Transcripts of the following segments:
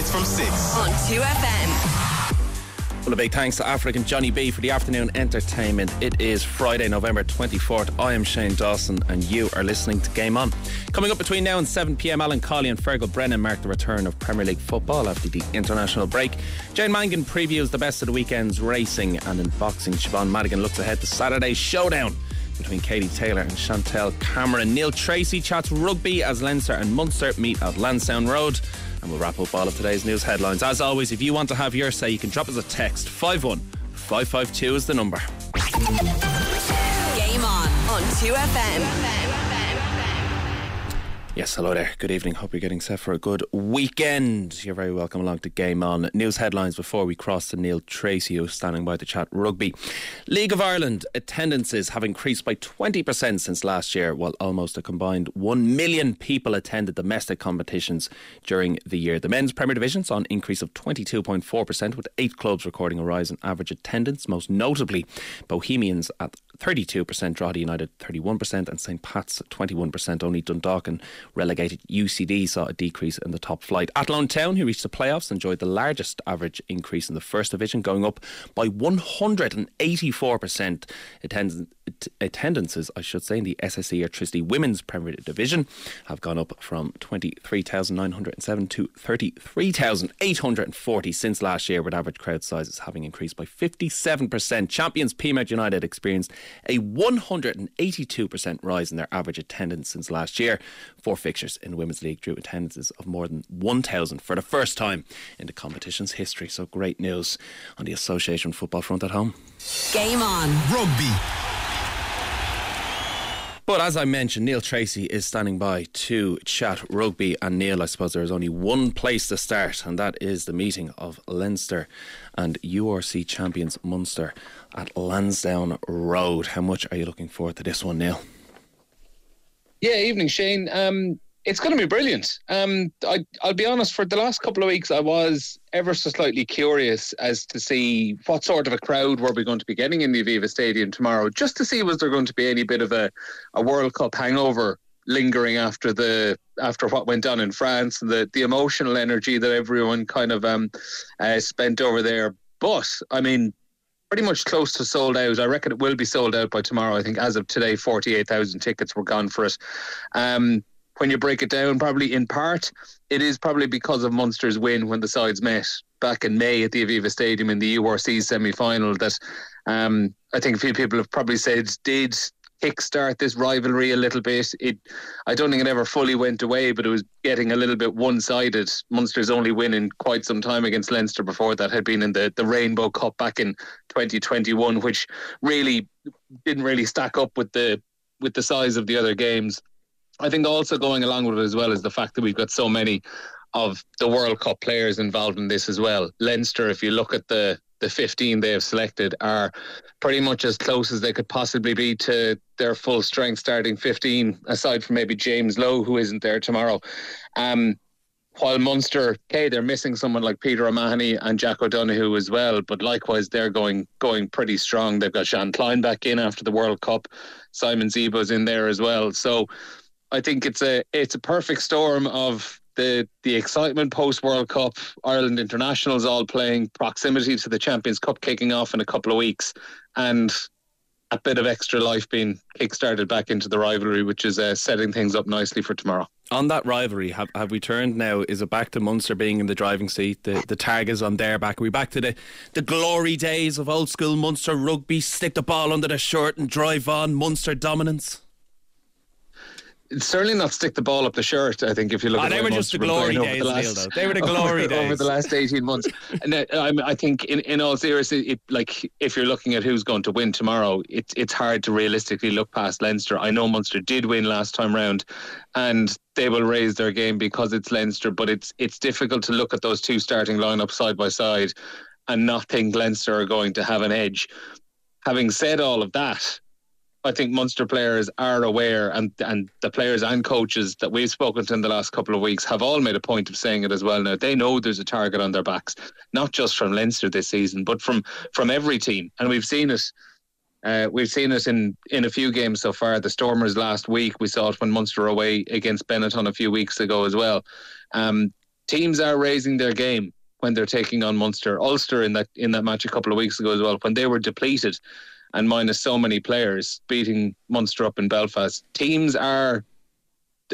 weeknights from 6 on 2FM. Well, a big thanks to African Johnny B for the afternoon entertainment. It is Friday, November 24th. I am Shane Dawson, and you are listening to Game On. Coming up between now and 7 pm, Alan Cawley and Feargal Brennan mark the return of Premier League football after the international break. Jane Mangan previews the best of the weekend's racing, and in boxing, Siobhan Madigan looks ahead to Saturday's showdown between Katie Taylor and Chantelle Cameron. Neil Treacy chats rugby as Leinster and Munster meet at Lansdowne Road. And we'll wrap up all of today's news headlines. As always, if you want to have your say, you can drop us a text. 51552 is the number. Game on on 2FM. Yes, hello there. Good evening. Hope you're getting set for a good weekend. You're very welcome along to Game On. News headlines before we cross to Neil Treacy, who's standing by to chat rugby. League of Ireland attendances have increased by 20% since last year, while almost a combined 1 million people attended domestic competitions during the year. The men's Premier Division saw an increase of 22.4%, with eight clubs recording a rise in average attendance, most notably Bohemians at 32%, Drogheda United 31%, and St Pat's 21%. Only Dundalk and relegated UCD saw a decrease in the top flight. Athlone Town, who reached the playoffs, enjoyed the largest average increase in the first division, going up by 184%. Attendance, attendances, I should say, in the SSE Electricity Women's Premier Division have gone up from 23,907 to 33,840 since last year, with average crowd sizes having increased by 57%. Champions Peamount United experienced a 182% rise in their average attendance since last year. Four fixtures in the Women's League drew attendances of more than 1,000 for the first time in the competition's history. So great news on the Association football front at home. Game on. Rugby. But as I mentioned, Neil Treacy is standing by to chat rugby. And Neil, I suppose there is only one place to start, and that is the meeting of Leinster and URC champions Munster at Lansdowne Road. How much are you looking forward to this one, Neil? Yeah, evening, Shane. Um, it's going to be brilliant. Um, I, I'll be honest. For the last couple of weeks, I was ever so slightly curious as to see what sort of a crowd were we going to be getting in the Aviva Stadium tomorrow, just to see was there going to be any bit of a, a World Cup hangover lingering after the after what went on in France and the the emotional energy that everyone kind of um uh, spent over there. But I mean, pretty much close to sold out. I reckon it will be sold out by tomorrow. I think as of today, forty eight thousand tickets were gone for it. Um, when you break it down, probably in part, it is probably because of Munster's win when the sides met back in May at the Aviva Stadium in the URC semi final that um, I think a few people have probably said did kickstart this rivalry a little bit. It, I don't think it ever fully went away, but it was getting a little bit one-sided. Munster's only win in quite some time against Leinster before that had been in the, the Rainbow Cup back in 2021, which really didn't really stack up with the with the size of the other games. I think also going along with it as well is the fact that we've got so many of the World Cup players involved in this as well. Leinster, if you look at the the 15 they have selected, are pretty much as close as they could possibly be to their full strength starting 15, aside from maybe James Lowe, who isn't there tomorrow. Um, while Munster, okay, they're missing someone like Peter O'Mahony and Jack O'Donoghue as well, but likewise they're going going pretty strong. They've got Jean Kleyn back in after the World Cup. Simon Zebo's in there as well. So I think it's a it's a perfect storm of the the excitement post World Cup, Ireland internationals all playing, proximity to the Champions Cup kicking off in a couple of weeks, and a bit of extra life being kick-started back into the rivalry, which is uh, setting things up nicely for tomorrow. On that rivalry, have, have we turned now? Is it back to Munster being in the driving seat? The the tag is on their back. Are we back to the, the glory days of old school Munster rugby? Stick the ball under the shirt and drive on Munster dominance certainly not stick the ball up the shirt. I think if you look oh, at they were just the glory days, the last, They were the glory over, days over the last eighteen months. and uh, I, I think, in, in all seriousness, it, like if you're looking at who's going to win tomorrow, it's it's hard to realistically look past Leinster. I know Munster did win last time round, and they will raise their game because it's Leinster. But it's it's difficult to look at those two starting lineups side by side and not think Leinster are going to have an edge. Having said all of that, I think Munster players are aware, and and the players and coaches that we've spoken to in the last couple of weeks have all made a point of saying it as well. Now they know there's a target on their backs, not just from Leinster this season, but from from every team, and we've seen it. Uh, we've seen it in, in a few games so far. The Stormers last week, we saw it when Munster were away against Benetton a few weeks ago as well. Um, teams are raising their game when they're taking on Munster. Ulster in that in that match a couple of weeks ago as well, when they were depleted and minus so many players, beating Munster up in Belfast. Teams are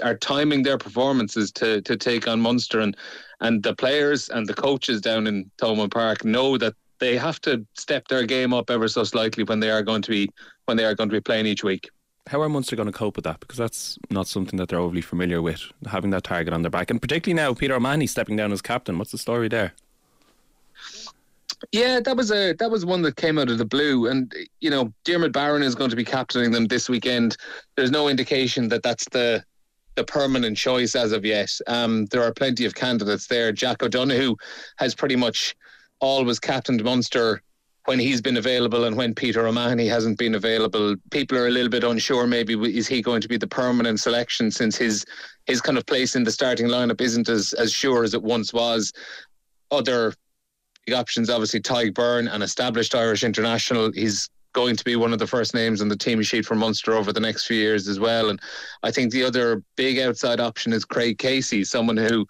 are timing their performances to to take on Munster and and the players and the coaches down in Thomond Park know that they have to step their game up ever so slightly when they are going to be when they are going to be playing each week. How are Munster going to cope with that? Because that's not something that they're overly familiar with, having that target on their back, and particularly now Peter O'Mahony stepping down as captain. What's the story there? Yeah, that was a that was one that came out of the blue, and you know, Diarmuid Barron is going to be captaining them this weekend. There's no indication that that's the the permanent choice as of yet. Um, there are plenty of candidates there. Jack O'Donoghue has pretty much always captained Munster when he's been available and when Peter O'Mahony hasn't been available. People are a little bit unsure. Maybe is he going to be the permanent selection since his his kind of place in the starting lineup isn't as as sure as it once was. Other options, obviously, Tadhg Beirne, an established Irish international. He's going to be one of the first names on the team sheet for Munster over the next few years as well. And I think the other big outside option is Craig Casey, someone who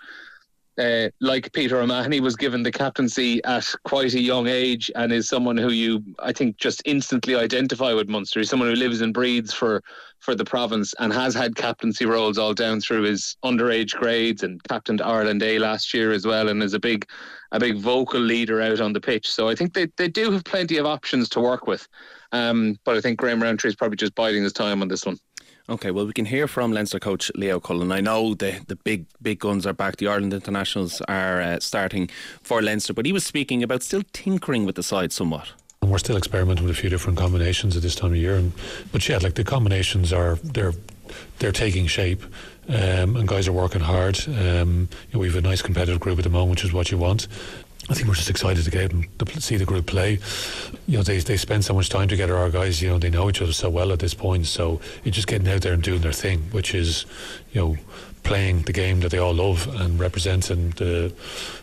uh, like Peter O'Mahony, was given the captaincy at quite a young age and is someone who you, I think, just instantly identify with Munster. He's someone who lives and breathes for, for the province and has had captaincy roles all down through his underage grades and captained Ireland A last year as well, and is a big, a big vocal leader out on the pitch. So I think they, they do have plenty of options to work with. Um, but I think Graham Rowntree is probably just biding his time on this one. Okay, well, we can hear from Leinster coach Leo Cullen. I know the, the big big guns are back. The Ireland internationals are uh, starting for Leinster, but he was speaking about still tinkering with the side somewhat. And we're still experimenting with a few different combinations at this time of year. And, but yeah, like the combinations are they're they're taking shape, um, and guys are working hard. Um, you know, we have a nice competitive group at the moment, which is what you want. I think we're just excited to get and to see the group play. You know, they they spend so much time together. Our guys, you know, they know each other so well at this point. So it's just getting out there and doing their thing, which is, you know, playing the game that they all love and representing the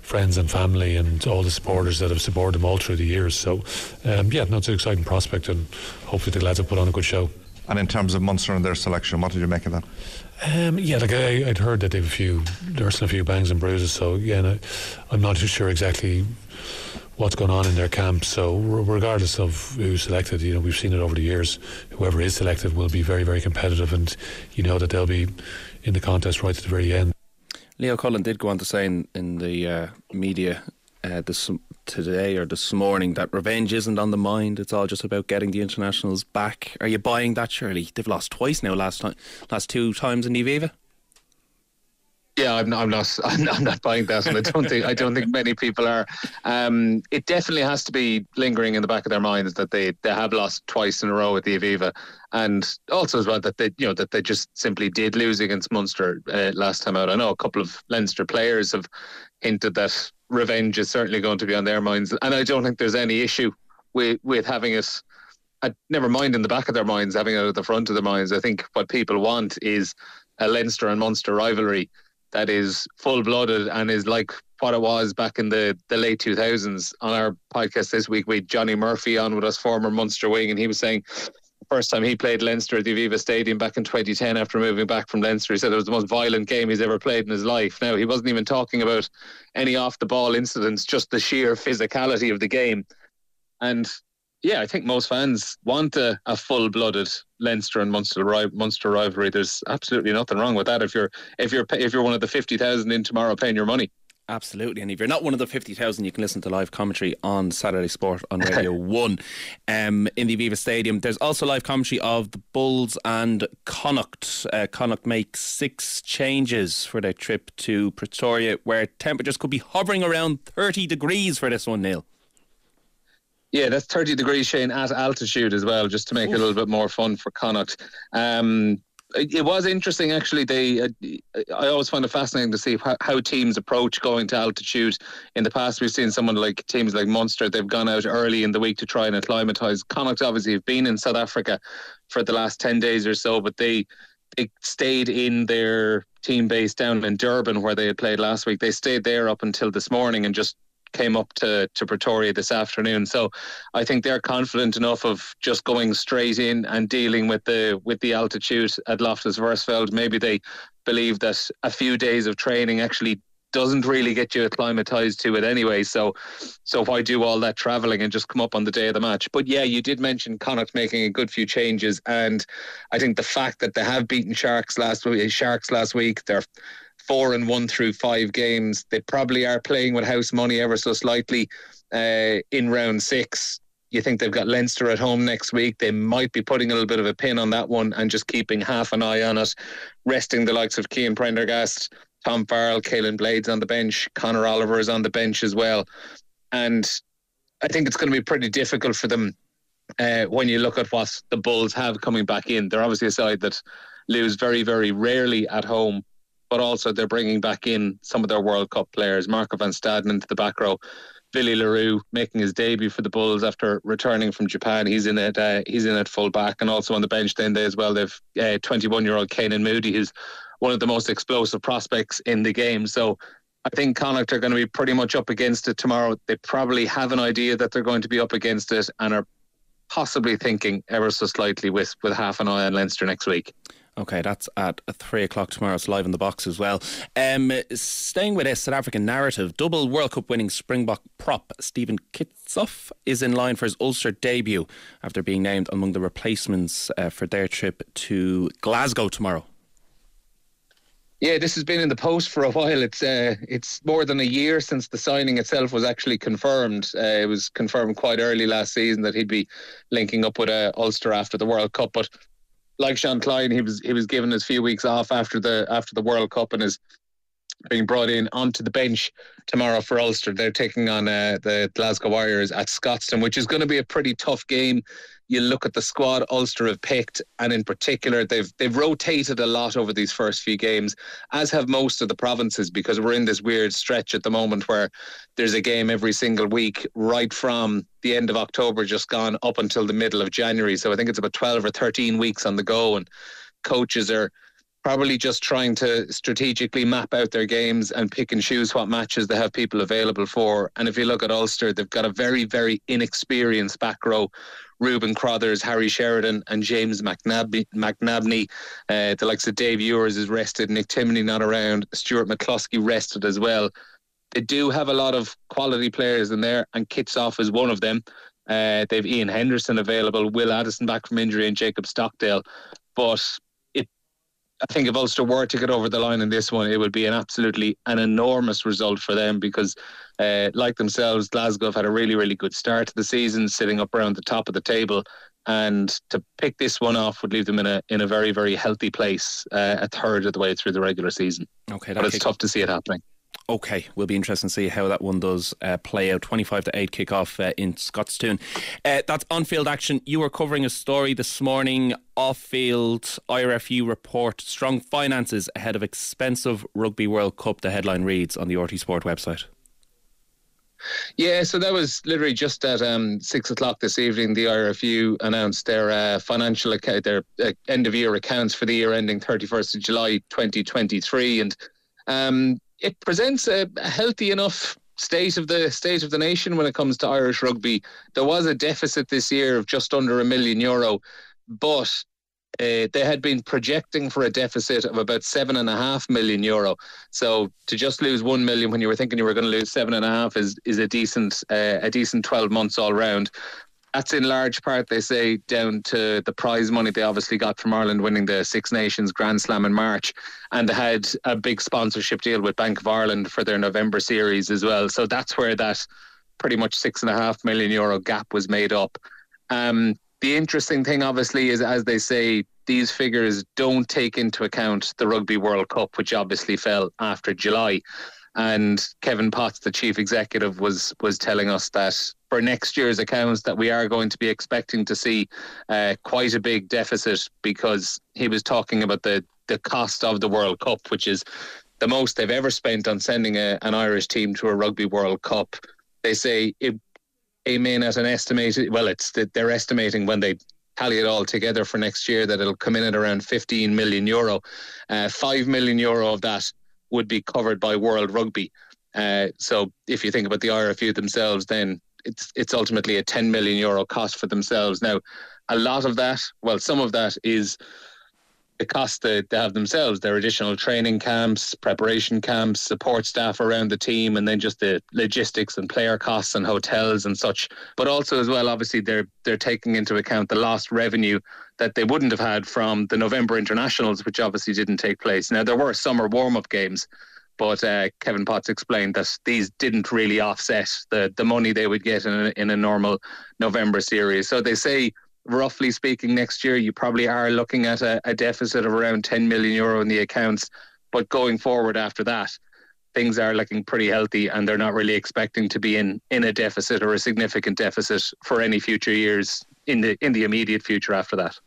friends and family and all the supporters that have supported them all through the years. So, um, yeah, no, it's an exciting prospect, and hopefully the lads will put on a good show. And in terms of Munster and their selection, what did you make of that? Um, yeah, like I, would heard that they've a few, there's a few bangs and bruises. So yeah, no, I'm not too sure exactly what's going on in their camp. So regardless of who's selected, you know, we've seen it over the years. Whoever is selected will be very, very competitive, and you know that they'll be in the contest right to the very end. Leo Cullen did go on to say in, in the uh, media uh, this today or this morning that revenge isn't on the mind. It's all just about getting the internationals back. Are you buying that? Surely they've lost twice now. Last time, last two times in the. Yeah, I'm not. I'm not. I'm not buying that, and I don't think. I don't think many people are. Um, it definitely has to be lingering in the back of their minds that they, they have lost twice in a row at the Aviva, and also as well that they you know that they just simply did lose against Munster uh, last time out. I know a couple of Leinster players have hinted that revenge is certainly going to be on their minds, and I don't think there's any issue with with having it. Uh, never mind in the back of their minds, having it at the front of their minds. I think what people want is a Leinster and Munster rivalry that is full blooded and is like what it was back in the, the late 2000s. On our podcast this week, we had Johnny Murphy on with us, former Munster wing, and he was saying first time he played Leinster at the Aviva Stadium back in 2010 after moving back from Leinster, he said it was the most violent game he's ever played in his life. Now, he wasn't even talking about any off the ball incidents, just the sheer physicality of the game. And yeah, I think most fans want a, a full blooded Leinster and Munster, Munster rivalry. There's absolutely nothing wrong with that. If you're if you're if you're one of the fifty thousand in tomorrow paying your money. Absolutely, and if you're not one of the fifty thousand, you can listen to live commentary on Saturday Sport on Radio One, um, in the Aviva Stadium. There's also live commentary of the Bulls and Connacht. Uh, Connacht make six changes for their trip to Pretoria, where temperatures could be hovering around thirty degrees for this one. Neil. Yeah, that's 30 degrees, Shane, at altitude as well, just to make Oof. it a little bit more fun for Connacht. Um, it, was interesting, actually. They, uh, I always find it fascinating to see how, how, teams approach going to altitude. In the past, we've seen someone like teams like Munster. They've gone out early in the week to try and acclimatise. Connacht obviously have been in South Africa for the last 10 days or so, but they they stayed in their team base down in Durban where they had played last week. They stayed there up until this morning and just came up to, to Pretoria this afternoon. So I think they're confident enough of just going straight in and dealing with the with the altitude at Loftus Versfeld. Maybe they believe that a few days of training actually doesn't really get you acclimatized to it anyway. So, so why do all that traveling and just come up on the day of the match? But yeah, you did mention Connacht making a good few changes, and I think the fact that they have beaten Sharks last week, Sharks last week, they're four and one through five games. They probably are playing with house money ever so slightly uh, in round six. You think they've got Leinster at home next week. They might be putting a little bit of a pin on that one and just keeping half an eye on it, resting the likes of Cian Prendergast, Tom Farrell, Caolin Blades on the bench, Conor Oliver is on the bench as well. And I think it's going to be pretty difficult for them uh, when you look at what the Bulls have coming back in. They're obviously a side that lose very, very rarely at home, but also they're bringing back in some of their World Cup players. Marco van Staden into the back row. Willie le Roux making his debut for the Bulls after returning from Japan. He's in it. Uh, he's in at full back, and also on the bench then they as well. They've 21 uh, year old Canan Moodie, who's one of the most explosive prospects in the game. So I think Connacht are going to be pretty much up against it tomorrow. They probably have an idea that they're going to be up against it, and are possibly thinking ever so slightly with with half an eye on Leinster next week. Okay, that's at three o'clock tomorrow. It's live in the box as well. Um, staying with a South African narrative, double World Cup winning Springbok prop Steven Kitshoff is in line for his Ulster debut after being named among the replacements uh, for their trip to Glasgow tomorrow. Yeah, this has been in the post for a while. It's uh, it's more than a year since the signing itself was actually confirmed. Uh, it was confirmed quite early last season that he'd be linking up with uh, Ulster after the World Cup, but like Jean Kleyn, he was he was given his few weeks off after the after the World Cup and is being brought in onto the bench tomorrow for Ulster. They're taking on uh, the Glasgow Warriors at Scotstoun, which is going to be a pretty tough game you look at the squad Ulster have picked, and in particular, they've they've rotated a lot over these first few games, as have most of the provinces, because we're in this weird stretch at the moment where there's a game every single week, right from the end of October just gone up until the middle of January. So I think it's about twelve or thirteen weeks on the go, and coaches are probably just trying to strategically map out their games and pick and choose what matches they have people available for. And if you look at Ulster, they've got a very, very inexperienced back row Reuben Crothers, Harry Sheridan, and James McNab- McNabney. Uh, the likes of Dave Ewers is rested, Nick Timoney not around, Stuart McCloskey rested as well. They do have a lot of quality players in there, and Kitshoff is one of them. Uh, they've Ian Henderson available, Will Addison back from injury, and Jacob Stockdale. But I think if Ulster were to get over the line in this one, it would be an absolutely an enormous result for them because, uh, like themselves, Glasgow have had a really, really good start to the season, sitting up around the top of the table, and to pick this one off would leave them in a in a very, very healthy place, uh, a third of the way through the regular season. Okay, but it's tough to see it happening. Okay, we'll be interesting to see how that one does uh, play out. 25 to 8 kickoff uh, in Scotstoun. Uh, that's on field action. You were covering a story this morning off field. IRFU report strong finances ahead of expensive Rugby World Cup. The headline reads on the RTÉ Sport website. Yeah, so that was literally just at um, six o'clock this evening. The IRFU announced their uh, financial account, their uh, end of year accounts for the year ending 31st of July 2023. And um, it presents a, a healthy enough state of the state of the nation when it comes to Irish rugby. There was a deficit this year of just under a million euro, but uh, they had been projecting for a deficit of about seven and a half million euro. So to just lose one million when you were thinking you were going to lose seven and a half is is a decent uh, a decent twelve months all round. That's in large part, they say, down to the prize money they obviously got from Ireland winning the Six Nations Grand Slam in March. And they had a big sponsorship deal with Bank of Ireland for their November series as well. So that's where that pretty much six and a half million euro gap was made up. Um, the interesting thing, obviously, is as they say, these figures don't take into account the Rugby World Cup, which obviously fell after July. And Kevin Potts, the chief executive, was was telling us that for next year's accounts that we are going to be expecting to see uh, quite a big deficit because he was talking about the the cost of the World Cup, which is the most they've ever spent on sending a, an Irish team to a Rugby World Cup. They say it came in at an estimated. Well, it's that they're estimating when they tally it all together for next year that it'll come in at around 15 million euro. Uh, 5 million euro of that would be covered by World Rugby. Uh, so if you think about the IRFU themselves, then it's it's ultimately a 10 million euro cost for themselves. Now, a lot of that, well, some of that is the cost that they have themselves, their additional training camps, preparation camps, support staff around the team, and then just the logistics and player costs and hotels and such. But also as well, obviously they're they're taking into account the lost revenue that they wouldn't have had from the November internationals, which obviously didn't take place. Now there were summer warm up games. But uh, Kevin Potts explained that these didn't really offset the, the money they would get in a, in a normal November series. So they say roughly speaking, next year you probably are looking at a, a, deficit of around 10 million euro in the accounts. But going forward after that, things are looking pretty healthy, and they're not really expecting to be in in a deficit or a significant deficit for any future years in the in the immediate future after that.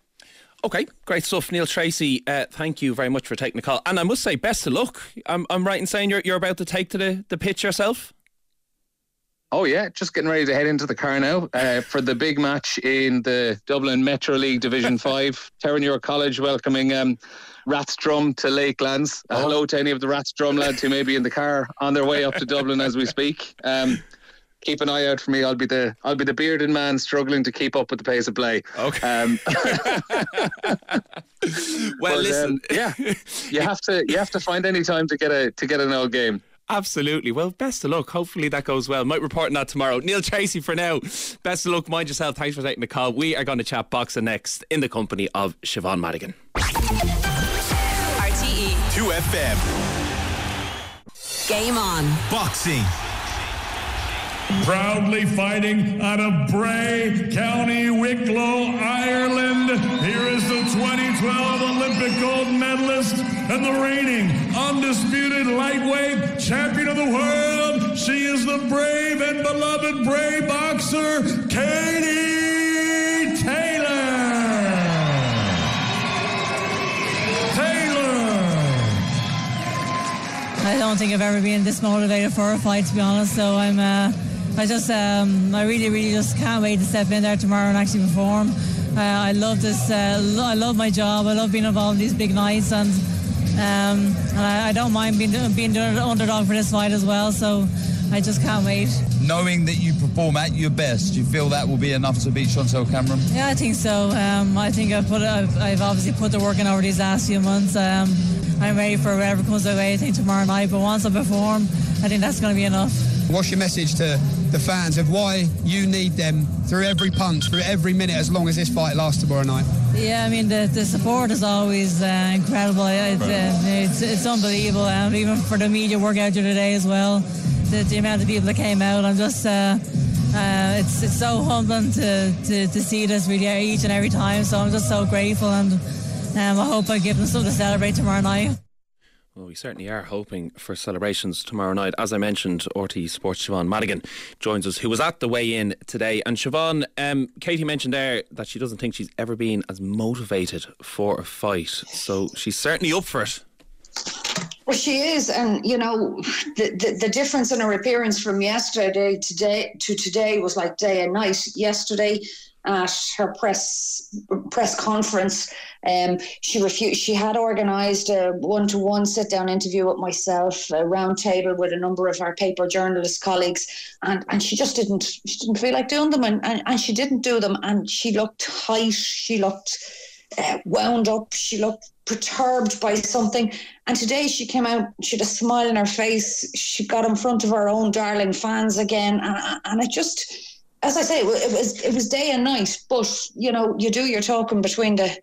Okay, great stuff, Neil Treacy. Uh, thank you very much for taking the call, and I must say, best of luck. I'm, I'm right in saying you're you're about to take to the, the pitch yourself. Oh yeah, just getting ready to head into the car now uh, for the big match in the Dublin Metro League Division Five. Terenure College welcoming um, Rathdrum to Lakelands. Uh, oh. Hello to any of the Rathdrum lads who may be in the car on their way up to Dublin as we speak. Um, keep an eye out for me. I'll be the I'll be the bearded man struggling to keep up with the pace of play. Okay. Um, well, but, listen, um, yeah, you have to you have to find any time to get a to get an old game. Absolutely. Well, best of luck. Hopefully that goes well. Might report on that tomorrow. Neil Treacy for now. Best of luck. Mind yourself. Thanks for taking the call. We are going to chat boxing next in the company of Siobhan Madigan. RTE 2FM. Game on. Boxing. Proudly fighting out of Bray, County Wicklow, Ireland. Here is the 2012 Olympic gold medalist and the reigning undisputed lightweight champion of the world. She is the brave and beloved Bray boxer, Katie Taylor. Taylor. I don't think I've ever been this motivated for a fight, to be honest. So I'm. Uh, I just, um, I really, really just can't wait to step in there tomorrow and actually perform. Uh, I love this. Uh, lo- I love my job. I love being involved in these big nights, and um, I, I, don't mind being being the underdog for this fight as well. So I just can't wait. Knowing that you perform at your best, do you feel that will be enough to beat Chantelle Cameron? Yeah, I think so. Um, I think I've put I've, I've, obviously put the work in over these last few months. Um, I'm ready for whatever comes my way. I think tomorrow night, but once I perform, I think that's going to be enough. What's your message to the fans of why you need them through every punch, through every minute, as long as this fight lasts tomorrow night? Yeah, I mean the, the support is always uh, incredible. It's, uh, it's, it's unbelievable, um, even for the media work out today as well. The, the amount of people that came out, I'm just. Uh, uh, it's it's so humbling to, to, to see this really each and every time. So I'm just so grateful, and um, I hope I give them something to celebrate tomorrow night. Well, we certainly are hoping for celebrations tomorrow night. As I mentioned, RTÉ Sports Siobhan Madigan joins us, who was at the weigh in today. And Siobhan, um, Katie mentioned there that she doesn't think she's ever been as motivated for a fight. So she's certainly up for it. Well, she is, and you know, the, the, the difference in her appearance from yesterday today to today was like day and night. Yesterday, at her press press conference. Um, she refused. She had organised a one-to-one sit-down interview with myself, a round table with a number of our paper journalist colleagues, and, and she just didn't. She didn't feel like doing them, and, and, and she didn't do them. And she looked tight. She looked uh, wound up. She looked perturbed by something. And today she came out, she had a smile on her face. She got in front of her own darling fans again. And, and it just, as I say, it was it was day and night. But you know, you do your talking between the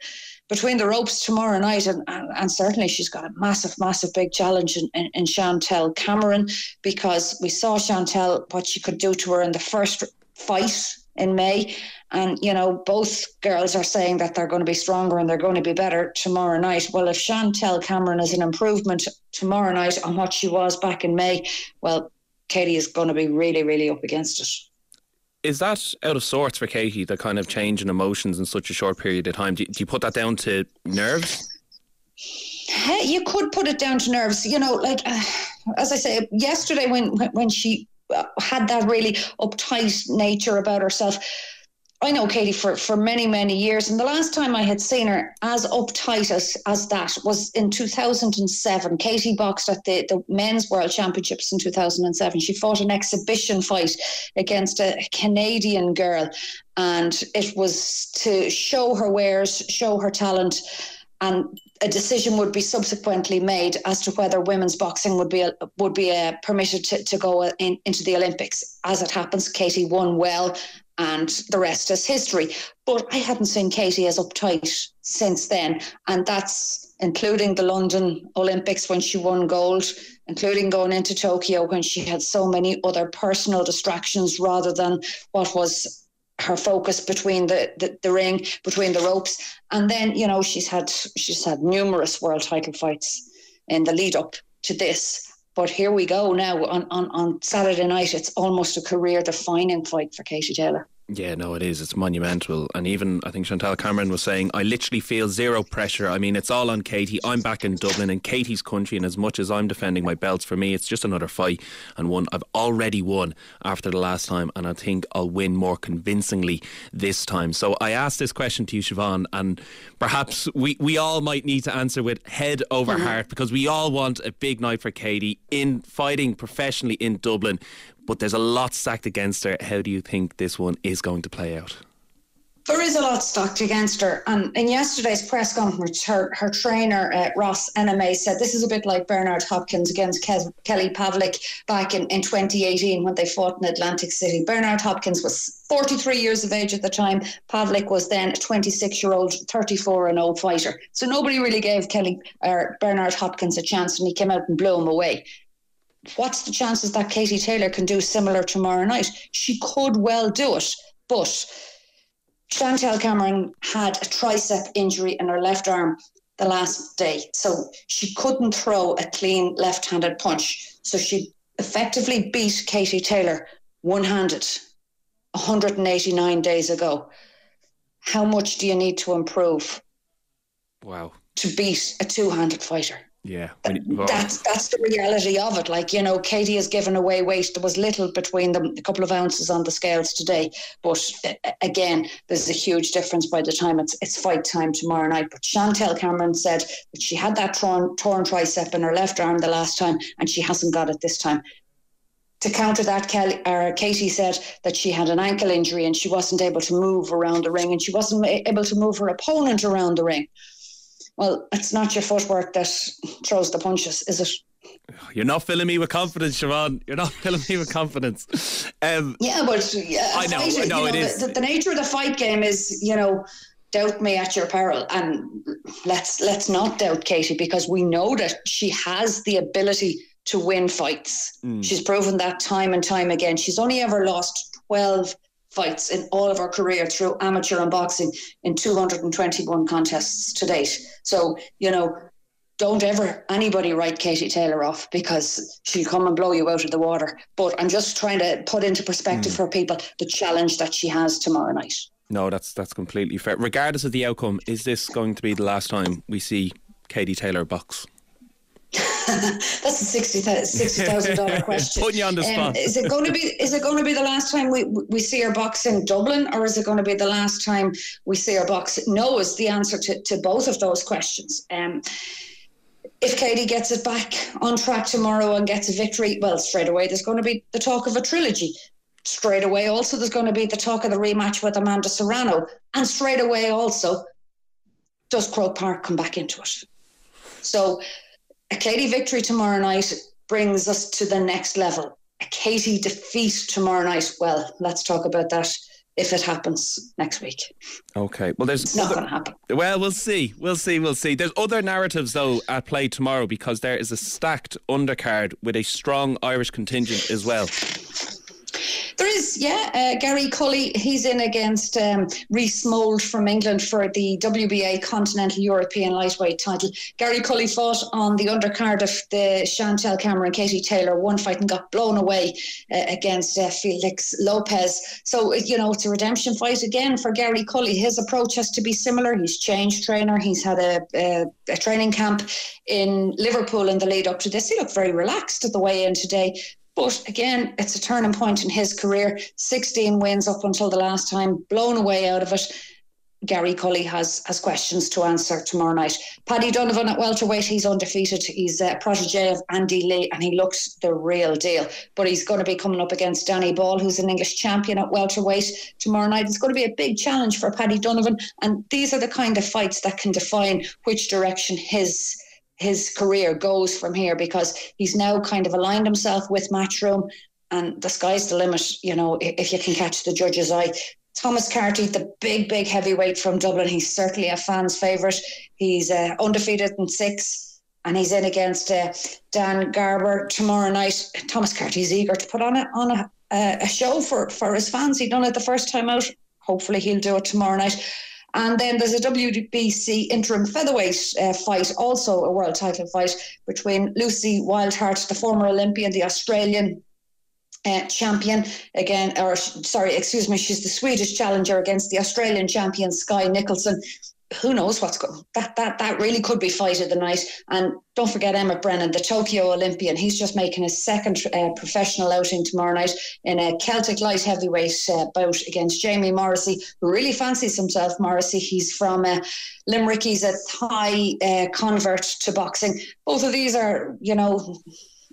between the ropes tomorrow night, and, and, and certainly she's got a massive, massive big challenge in, in, in Chantelle Cameron because we saw Chantelle what she could do to her in the first fight in May. And, you know, both girls are saying that they're going to be stronger and they're going to be better tomorrow night. Well, if Chantelle Cameron is an improvement tomorrow night on what she was back in May, well, Katie is going to be really, really up against it is that out of sorts for Katie, the kind of change in emotions in such a short period of time? Do you, do you put that down to nerves? You could put it down to nerves. You know, like uh, as I say, yesterday when when she uh, had that really uptight nature about herself, I know Katie for, for many, many years. And the last time I had seen her as uptight as, as that was in 2007. Katie boxed at the, the Men's World Championships in 2007. She fought an exhibition fight against a Canadian girl. And it was to show her wares, show her talent. And a decision would be subsequently made as to whether women's boxing would be would be uh, permitted to, to go in, into the Olympics. As it happens, Katie won well, and the rest is history. But I hadn't seen Katie as uptight since then, and that's including the London Olympics when she won gold, including going into Tokyo when she had so many other personal distractions rather than what was her focus between the, the, the, ring, between the ropes. And then, you know, she's had she's had numerous world title fights in the lead up to this. But here we go now on, on, on Saturday night. It's almost a career defining fight for Katie Taylor. Yeah, no, it is. It's monumental. And even, I think Chantelle Cameron was saying, I literally feel zero pressure. I mean, it's all on Katie. I'm back in Dublin, in Katie's country. And as much as I'm defending my belts, for me, it's just another fight and one I've already won after the last time. And I think I'll win more convincingly this time. So I asked this question to you, Siobhan, and perhaps we, we all might need to answer with head over mm-hmm. heart because we all want a big night for Katie in fighting professionally in Dublin but there's a lot stacked against her. How do you think this one is going to play out? There is a lot stacked against her. And in yesterday's press conference, her, her trainer, uh, Ross Enamait, said this is a bit like Bernard Hopkins against Ke- Kelly Pavlik back in, in 2018 when they fought in Atlantic City. Bernard Hopkins was 43 years of age at the time. Pavlik was then a 26 year old, 34 and old fighter. So nobody really gave Kelly or Bernard Hopkins a chance and he came out and blew him away what's the chances that Katie Taylor can do similar tomorrow night? She could well do it, but Chantelle Cameron had a tricep injury in her left arm the last day, so she couldn't throw a clean left handed punch. So she effectively beat Katie Taylor one handed 189 days ago. How much do you need to improve? Wow. To beat a two handed fighter? Yeah, that's that's the reality of it. Like you know, Katie has given away weight. There was little between them, a couple of ounces on the scales today. But again, there's a huge difference by the time it's it's fight time tomorrow night. But Chantelle Cameron said that she had that torn torn tricep in her left arm the last time, and she hasn't got it this time. To counter that, Kelly, Katie said that she had an ankle injury and she wasn't able to move around the ring, and she wasn't able to move her opponent around the ring. Well, it's not your footwork that throws the punches, is it? You're not filling me with confidence, Siobhan. You're not filling me with confidence. Um, yeah, but yeah, I know, fight, no, it is. The, the nature of the fight game is, you know, doubt me at your peril, and let's let's not doubt Katie because we know that she has the ability to win fights. Mm. She's proven that time and time again. She's only ever lost twelve fights in all of her career through amateur and boxing in 221 contests to date. So, you know, don't ever anybody write Katie Taylor off because she'll come and blow you out of the water. But I'm just trying to put into perspective mm. for people the challenge that she has tomorrow night. No, that's that's completely fair. Regardless of the outcome, is this going to be the last time we see Katie Taylor box? That's a sixty thousand dollar question. Putting you on the spot. Um, is it going to be? Is it going to be the last time we we see her box in Dublin, or is it going to be the last time we see her box? No, is the answer to, to both of those questions. Um, if Katie gets it back on track tomorrow and gets a victory, well, straight away there's going to be the talk of a trilogy. Straight away, also there's going to be the talk of the rematch with Amanda Serrano, and straight away also does Croke Park come back into it? So a Katie victory tomorrow night brings us to the next level. A Katie defeat tomorrow night. Well, let's talk about that if it happens next week. Okay. Well, there's it's not going to happen. Well, we'll see. We'll see. We'll see. There's other narratives though at play tomorrow because there is a stacked undercard with a strong Irish contingent as well. There is, yeah. Uh, Gary Cully, he's in against um, Reece Mould from England for the WBA Continental European Lightweight title. Gary Cully fought on the undercard of the Chantelle Cameron Katie Taylor one fight and got blown away uh, against uh, Felix Lopez. So, you know, it's a redemption fight again for Gary Cully. His approach has to be similar. He's changed trainer. He's had a, a, a training camp in Liverpool in the lead up to this. He looked very relaxed at the way in today. But again, it's a turning point in his career. 16 wins up until the last time, blown away out of it. Gary Cully has has questions to answer tomorrow night. Paddy Donovan at welterweight, he's undefeated. He's a protege of Andy Lee, and he looks the real deal. But he's going to be coming up against Danny Ball, who's an English champion at welterweight tomorrow night. It's going to be a big challenge for Paddy Donovan, and these are the kind of fights that can define which direction his his career goes from here because he's now kind of aligned himself with Matchroom and the sky's the limit, you know, if you can catch the judge's eye. Thomas Carty, the big, big heavyweight from Dublin, he's certainly a fan's favourite. He's uh, undefeated in six, and he's in against uh, Dan Garber tomorrow night. Thomas Carty's eager to put on a on a, a show for for his fans. He done it the first time out. Hopefully, he'll do it tomorrow night. And then there's a WBC interim featherweight uh, fight, also a world title fight between Lucy Wildheart, the former Olympian, the Australian uh, champion again, or sorry, excuse me, she's the Swedish challenger against the Australian champion Skye Nicolson. Who knows what's going? That that that really could be fight of the night. And don't forget Emmett Brennan, the Tokyo Olympian. He's just making his second uh, professional outing tomorrow night in a Celtic light heavyweight uh, bout against Jamie Morrissey, who really fancies himself. Morrissey, he's from uh, Limerick. He's a Thai uh, convert to boxing. Both of these are, you know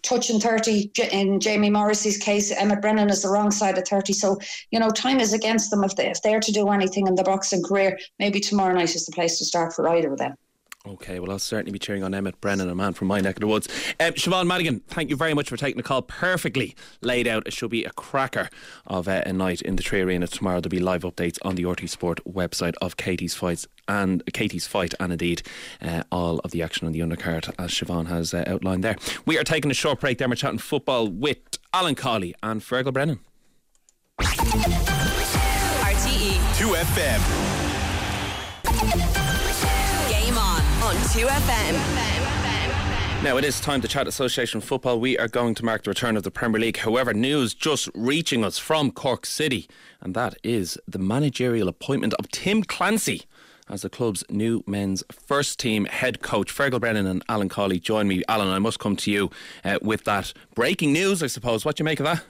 touching 30 in Jamie Morrissey's case. Emmett Brennan is the wrong side of 30. So, you know, time is against them. If, they, if they're to do anything in the boxing career, maybe tomorrow night is the place to start for either of them. Okay, well, I'll certainly be cheering on Emmett Brennan, a man from my neck of the woods. Um, Siobhan Madigan, thank you very much for taking the call. Perfectly laid out. It should be a cracker of uh, a night in the 3Arena tomorrow. There'll be live updates on the RTÉ Sport website of Katie's fights and Katie's fight, and indeed uh, all of the action on the undercard, as Siobhan has uh, outlined there. We are taking a short break. there. we're chatting football with Alan Cawley and Feargal Brennan. RTE 2FM 2FM. Now it is time to chat association football. We are going to mark the return of the Premier League. However, news just reaching us from Cork City, and that is the managerial appointment of Tim Clancy as the club's new men's first team head coach. Feargal Brennan and Alan Cawley join me. Alan, I must come to you uh, with that breaking news, I suppose. What do you make of that?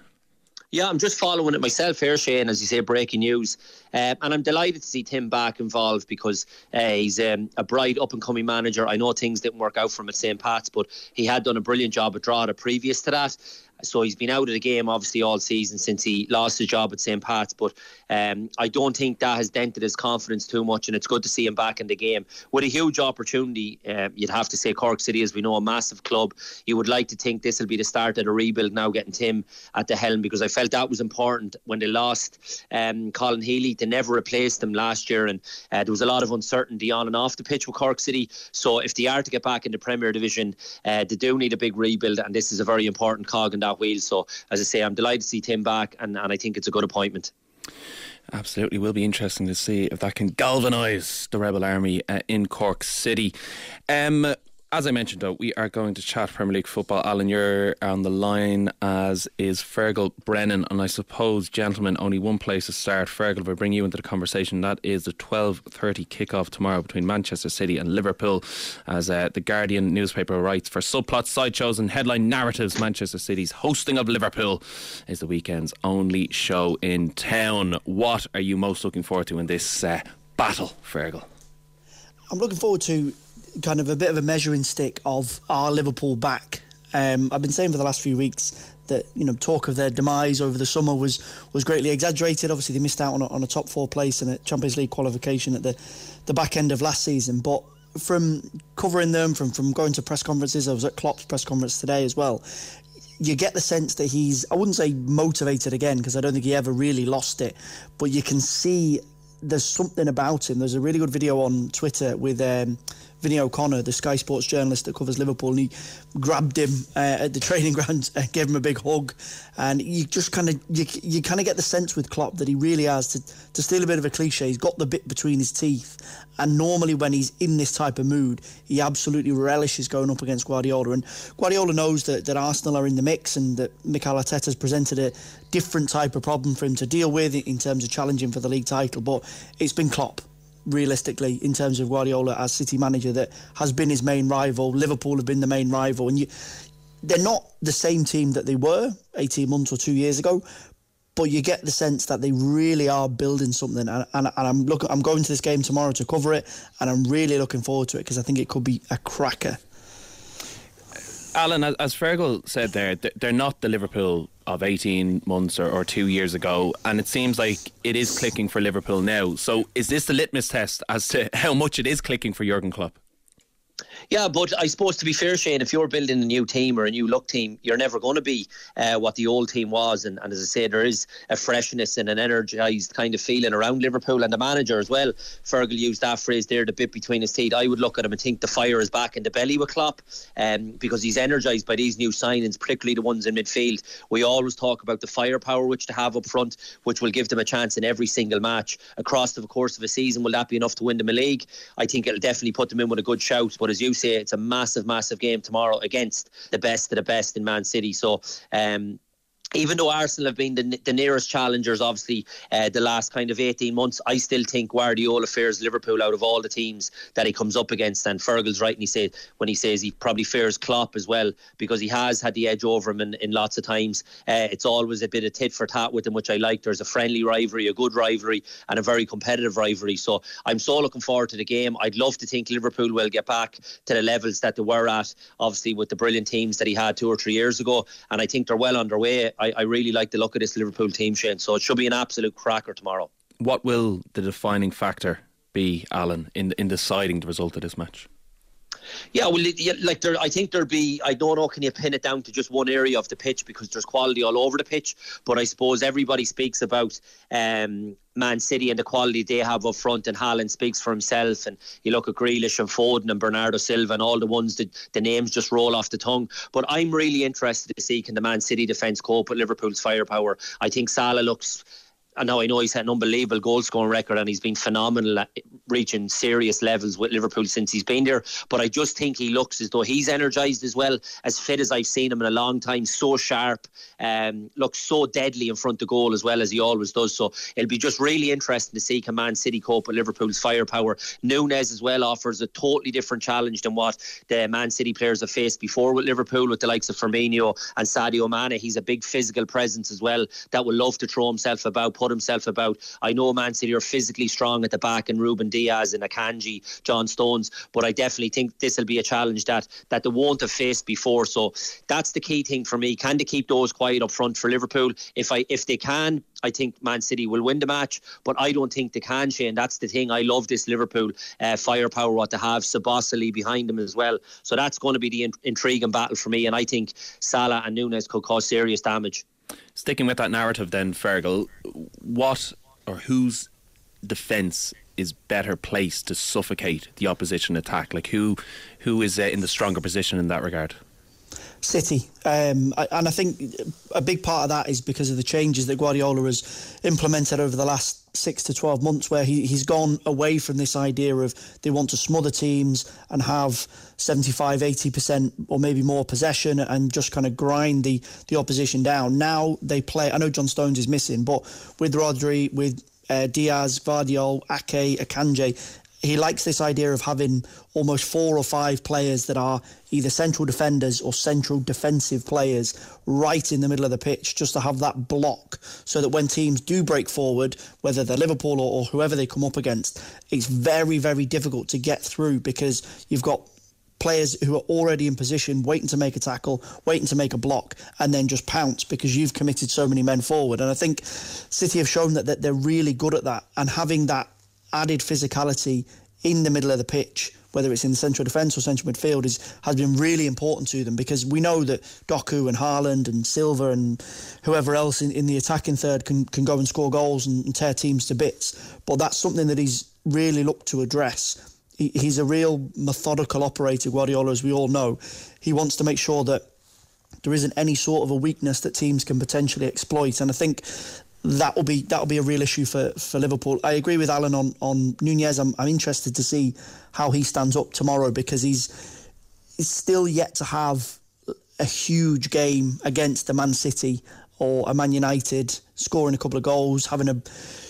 Yeah, I'm just following it myself here, Shane, as you say, breaking news. Um, and I'm delighted to see Tim back involved because uh, he's um, a bright up and coming manager. I know things didn't work out for him at St. Pat's, but he had done a brilliant job at Drogheda previous to that. So he's been out of the game obviously all season since he lost his job at St. Pat's. But um, I don't think that has dented his confidence too much, and it's good to see him back in the game with a huge opportunity. Uh, you'd have to say Cork City, as we know, a massive club. You would like to think this will be the start of the rebuild now, getting Tim at the helm because I felt that was important when they lost um, Colin Healy. They never replaced him last year, and uh, there was a lot of uncertainty on and off the pitch with Cork City. So if they are to get back in the Premier Division, uh, they do need a big rebuild, and this is a very important cog in that that wheel. So, as I say, I'm delighted to see Tim back, and, and I think it's a good appointment. Absolutely, will be interesting to see if that can galvanise the rebel army uh, in Cork City. Um, as I mentioned, though, we are going to chat Premier League football. Alan, you're on the line, as is Feargal Brennan. And I suppose, gentlemen, only one place to start. Feargal, if I bring you into the conversation, that is the 12.30 kickoff tomorrow between Manchester City and Liverpool. As uh, the Guardian newspaper writes, for subplots, sideshows and headline narratives, Manchester City's hosting of Liverpool is the weekend's only show in town. What are you most looking forward to in this uh, battle, Feargal? I'm looking forward to kind of a bit of a measuring stick of our Liverpool back. Um, I've been saying for the last few weeks that you know talk of their demise over the summer was was greatly exaggerated. Obviously, they missed out on a, on a top four place and a Champions League qualification at the the back end of last season. But from covering them, from from going to press conferences, I was at Klopp's press conference today as well. You get the sense that he's, I wouldn't say motivated again, because I don't think he ever really lost it, but you can see there's something about him. There's a really good video on Twitter with um, Vinny O'Connor, the Sky Sports journalist that covers Liverpool, and he grabbed him uh, at the training ground, and gave him a big hug, and you just kind of you, you kind of get the sense with Klopp that he really has to to steal a bit of a cliche. He's got the bit between his teeth, and normally when he's in this type of mood, he absolutely relishes going up against Guardiola. And Guardiola knows that, that Arsenal are in the mix, and that Mikel Arteta's presented a different type of problem for him to deal with in terms of challenging for the league title. But it's been Klopp realistically in terms of Guardiola as City manager that has been his main rival. Liverpool have been the main rival, and you, they're not the same team that they were 18 months or two years ago. but you get the sense that they really are building something. And, and, and I'm look, I'm going to this game tomorrow to cover it, and I'm really looking forward to it because I think it could be a cracker. Alan, as Feargal said there, they're not the Liverpool of 18 months or, or, two years ago, and it seems like it is clicking for Liverpool now. So, is this the litmus test as to how much it is clicking for Jurgen Klopp? Yeah, but I suppose to be fair, Shane, if you're building a new team or a new look team, you're never going to be uh, what the old team was. And, and, as I say, there is a freshness and an energised kind of feeling around Liverpool and the manager as well. Feargal used that phrase there, the bit between his teeth. I would look at him and think the fire is back in the belly with Klopp um, because he's energised by these new signings, particularly the ones in midfield. We always talk about the firepower which to have up front, which will give them a chance in every single match across the course of a season. Will that be enough to win them a league? I think it'll definitely put them in with a good shout. But as you say, it's a massive, massive game tomorrow against the best of the best in Man City. So um, even though Arsenal have been the, the nearest challengers, obviously, uh, the last kind of 18 months, I still think Guardiola fears Liverpool out of all the teams that he comes up against. And Feargal's right and he said, when he says he probably fears Klopp as well, because he has had the edge over him in, in lots of times. Uh, it's always a bit of tit for tat with him, which I like. There's a friendly rivalry, a good rivalry, and a very competitive rivalry. So I'm so looking forward to the game. I'd love to think Liverpool will get back to the levels that they were at, obviously, with the brilliant teams that he had two or three years ago. And I think they're well underway. I, I really like the look of this Liverpool team, Shane. So it should be an absolute cracker tomorrow. What will the defining factor be, Alan, in in deciding the result of this match? Yeah, well, like there, I think there'll be. I don't know. Can you pin it down to just one area of the pitch because there's quality all over the pitch? But I suppose everybody speaks about um, Man City and the quality they have up front, and Haaland speaks for himself. And you look at Grealish and Foden and Bernardo Silva and all the ones that the names just roll off the tongue. But I'm really interested to see can the Man City defence cope with Liverpool's firepower. I think Salah looks I know I know he's had an unbelievable goal scoring record and he's been phenomenal at reaching serious levels with Liverpool since he's been there. But I just think he looks as though he's energised as well, as fit as I've seen him in a long time, so sharp, um, looks so deadly in front of goal as well as he always does. So it'll be just really interesting to see can Man City cope with Liverpool's firepower. Nunez as well offers a totally different challenge than what the Man City players have faced before with Liverpool, with the likes of Firmino and Sadio Mane. He's a big physical presence as well that will love to throw himself about, put himself about. I know Man City are physically strong at the back, and Ruben Dias and Akanji, John Stones, but I definitely think this will be a challenge that that they won't have faced before. So that's the key thing for me. Can they keep those quiet up front for Liverpool? If I if they can, I think Man City will win the match, but I don't think they can, Shane. That's the thing. I love this Liverpool uh, firepower, what they have, Szoboszlai behind them as well. So that's going to be the in- intriguing battle for me, and I think Salah and Nunez could cause serious damage. Sticking with that narrative, then, Feargal, what or whose defence is better placed to suffocate the opposition attack? Like who who is uh, in the stronger position in that regard? City, um, and I think a big part of that is because of the changes that Guardiola has implemented over the last six to twelve months, where he, he's gone away from this idea of they want to smother teams and have 75, 80 percent or maybe more possession and just kind of grind the the opposition down. Now they play. I know John Stones is missing, but with Rodri, with uh, Dias, Gvardiol, Ake, Akanji, he likes this idea of having almost four or five players that are either central defenders or central defensive players right in the middle of the pitch just to have that block so that when teams do break forward whether they're Liverpool or, or whoever they come up against it's very very difficult to get through because you've got players who are already in position, waiting to make a tackle, waiting to make a block, and then just pounce because you've committed so many men forward. And I think City have shown that, that they're really good at that and having that added physicality in the middle of the pitch, whether it's in the central defence or central midfield, is has been really important to them because we know that Doku and Haaland and Silva and whoever else in, in the attacking third can, can go and score goals and, and tear teams to bits. But that's something that he's really looked to address. He, he's a real methodical operator, Guardiola, as we all know. He wants to make sure that there isn't any sort of a weakness that teams can potentially exploit. And I think that will be that will be a real issue for, for Liverpool. I agree with Alan on on Nunez. I'm, I'm interested to see how he stands up tomorrow because he's he's still yet to have a huge game against the Man City or a Man United scoring a couple of goals, having a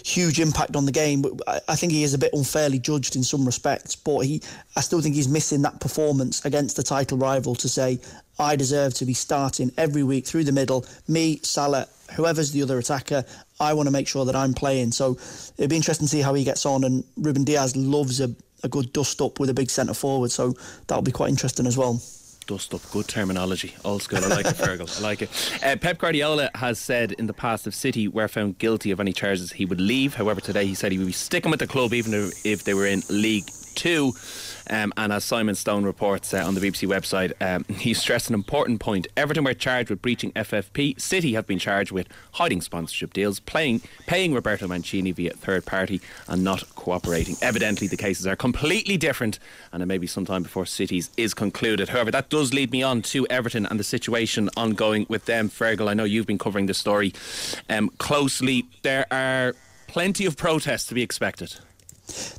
huge impact on the game. But I, think he is a bit unfairly judged in some respects. But he, I still think he's missing that performance against the title rival to say, I deserve to be starting every week through the middle. Me, Salah, whoever's the other attacker, I want to make sure that I'm playing. So it'd be interesting to see how he gets on. And Ruben Dias loves a, a good dust up with a big centre forward. So that'll be quite interesting as well dust up. Good terminology. Old school. I like it, Feargal. I like it. Uh, Pep Guardiola has said in the past if City were found guilty of any charges, he would leave. However, today he said he would be sticking with the club even if they were in League Two. Um, and as Simon Stone reports uh, on the BBC website, um, he stressed an important point. Everton were charged with breaching FFP. City have been charged with hiding sponsorship deals, playing, paying Roberto Mancini via third party, and not cooperating. Evidently, the cases are completely different, and it may be some time before City's is concluded. However, that does lead me on to Everton and the situation ongoing with them. Feargal, I know you've been covering this story um, closely. There are plenty of protests to be expected.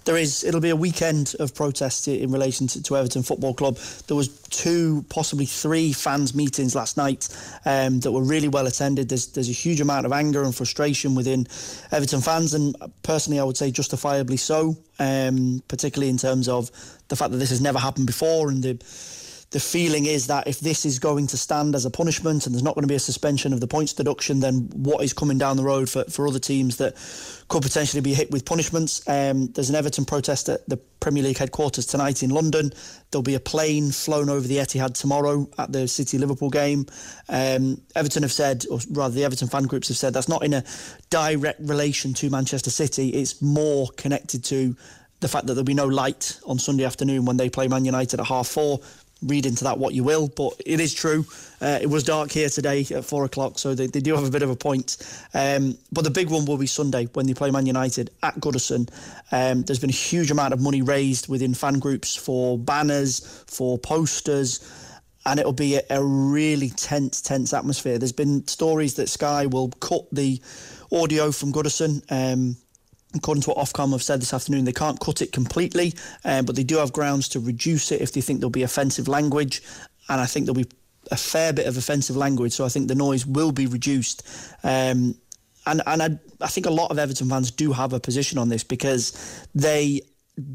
There is. It'll be a weekend of protest in relation to, to Everton Football Club. There was two, possibly three fans meetings last night um, that were really well attended. There's there's a huge amount of anger and frustration within Everton fans, and personally, I would say justifiably so. Um, particularly in terms of the fact that this has never happened before and the the feeling is that if this is going to stand as a punishment and there's not going to be a suspension of the points deduction, then what is coming down the road for, for other teams that could potentially be hit with punishments? Um, there's an Everton protest at the Premier League headquarters tonight in London. There'll be a plane flown over the Etihad tomorrow at the City Liverpool game. Um, Everton have said, or rather, the Everton fan groups have said, that's not in a direct relation to Manchester City. It's more connected to the fact that there'll be no light on Sunday afternoon when they play Man United at half four read into that what you will, but it is true. Uh, it was dark here today at four o'clock, so they, they do have a bit of a point. Um, but the big one will be Sunday when they play Man United at Goodison. Um, there's been a huge amount of money raised within fan groups for banners, for posters. And it'll be a, really tense, tense atmosphere. There's been stories that Sky will cut the audio from Goodison. Um, according to what Ofcom have said this afternoon, they can't cut it completely, um, but they do have grounds to reduce it if they think there'll be offensive language. And I think there'll be a fair bit of offensive language, so I think the noise will be reduced. Um, and and I, I think a lot of Everton fans do have a position on this because they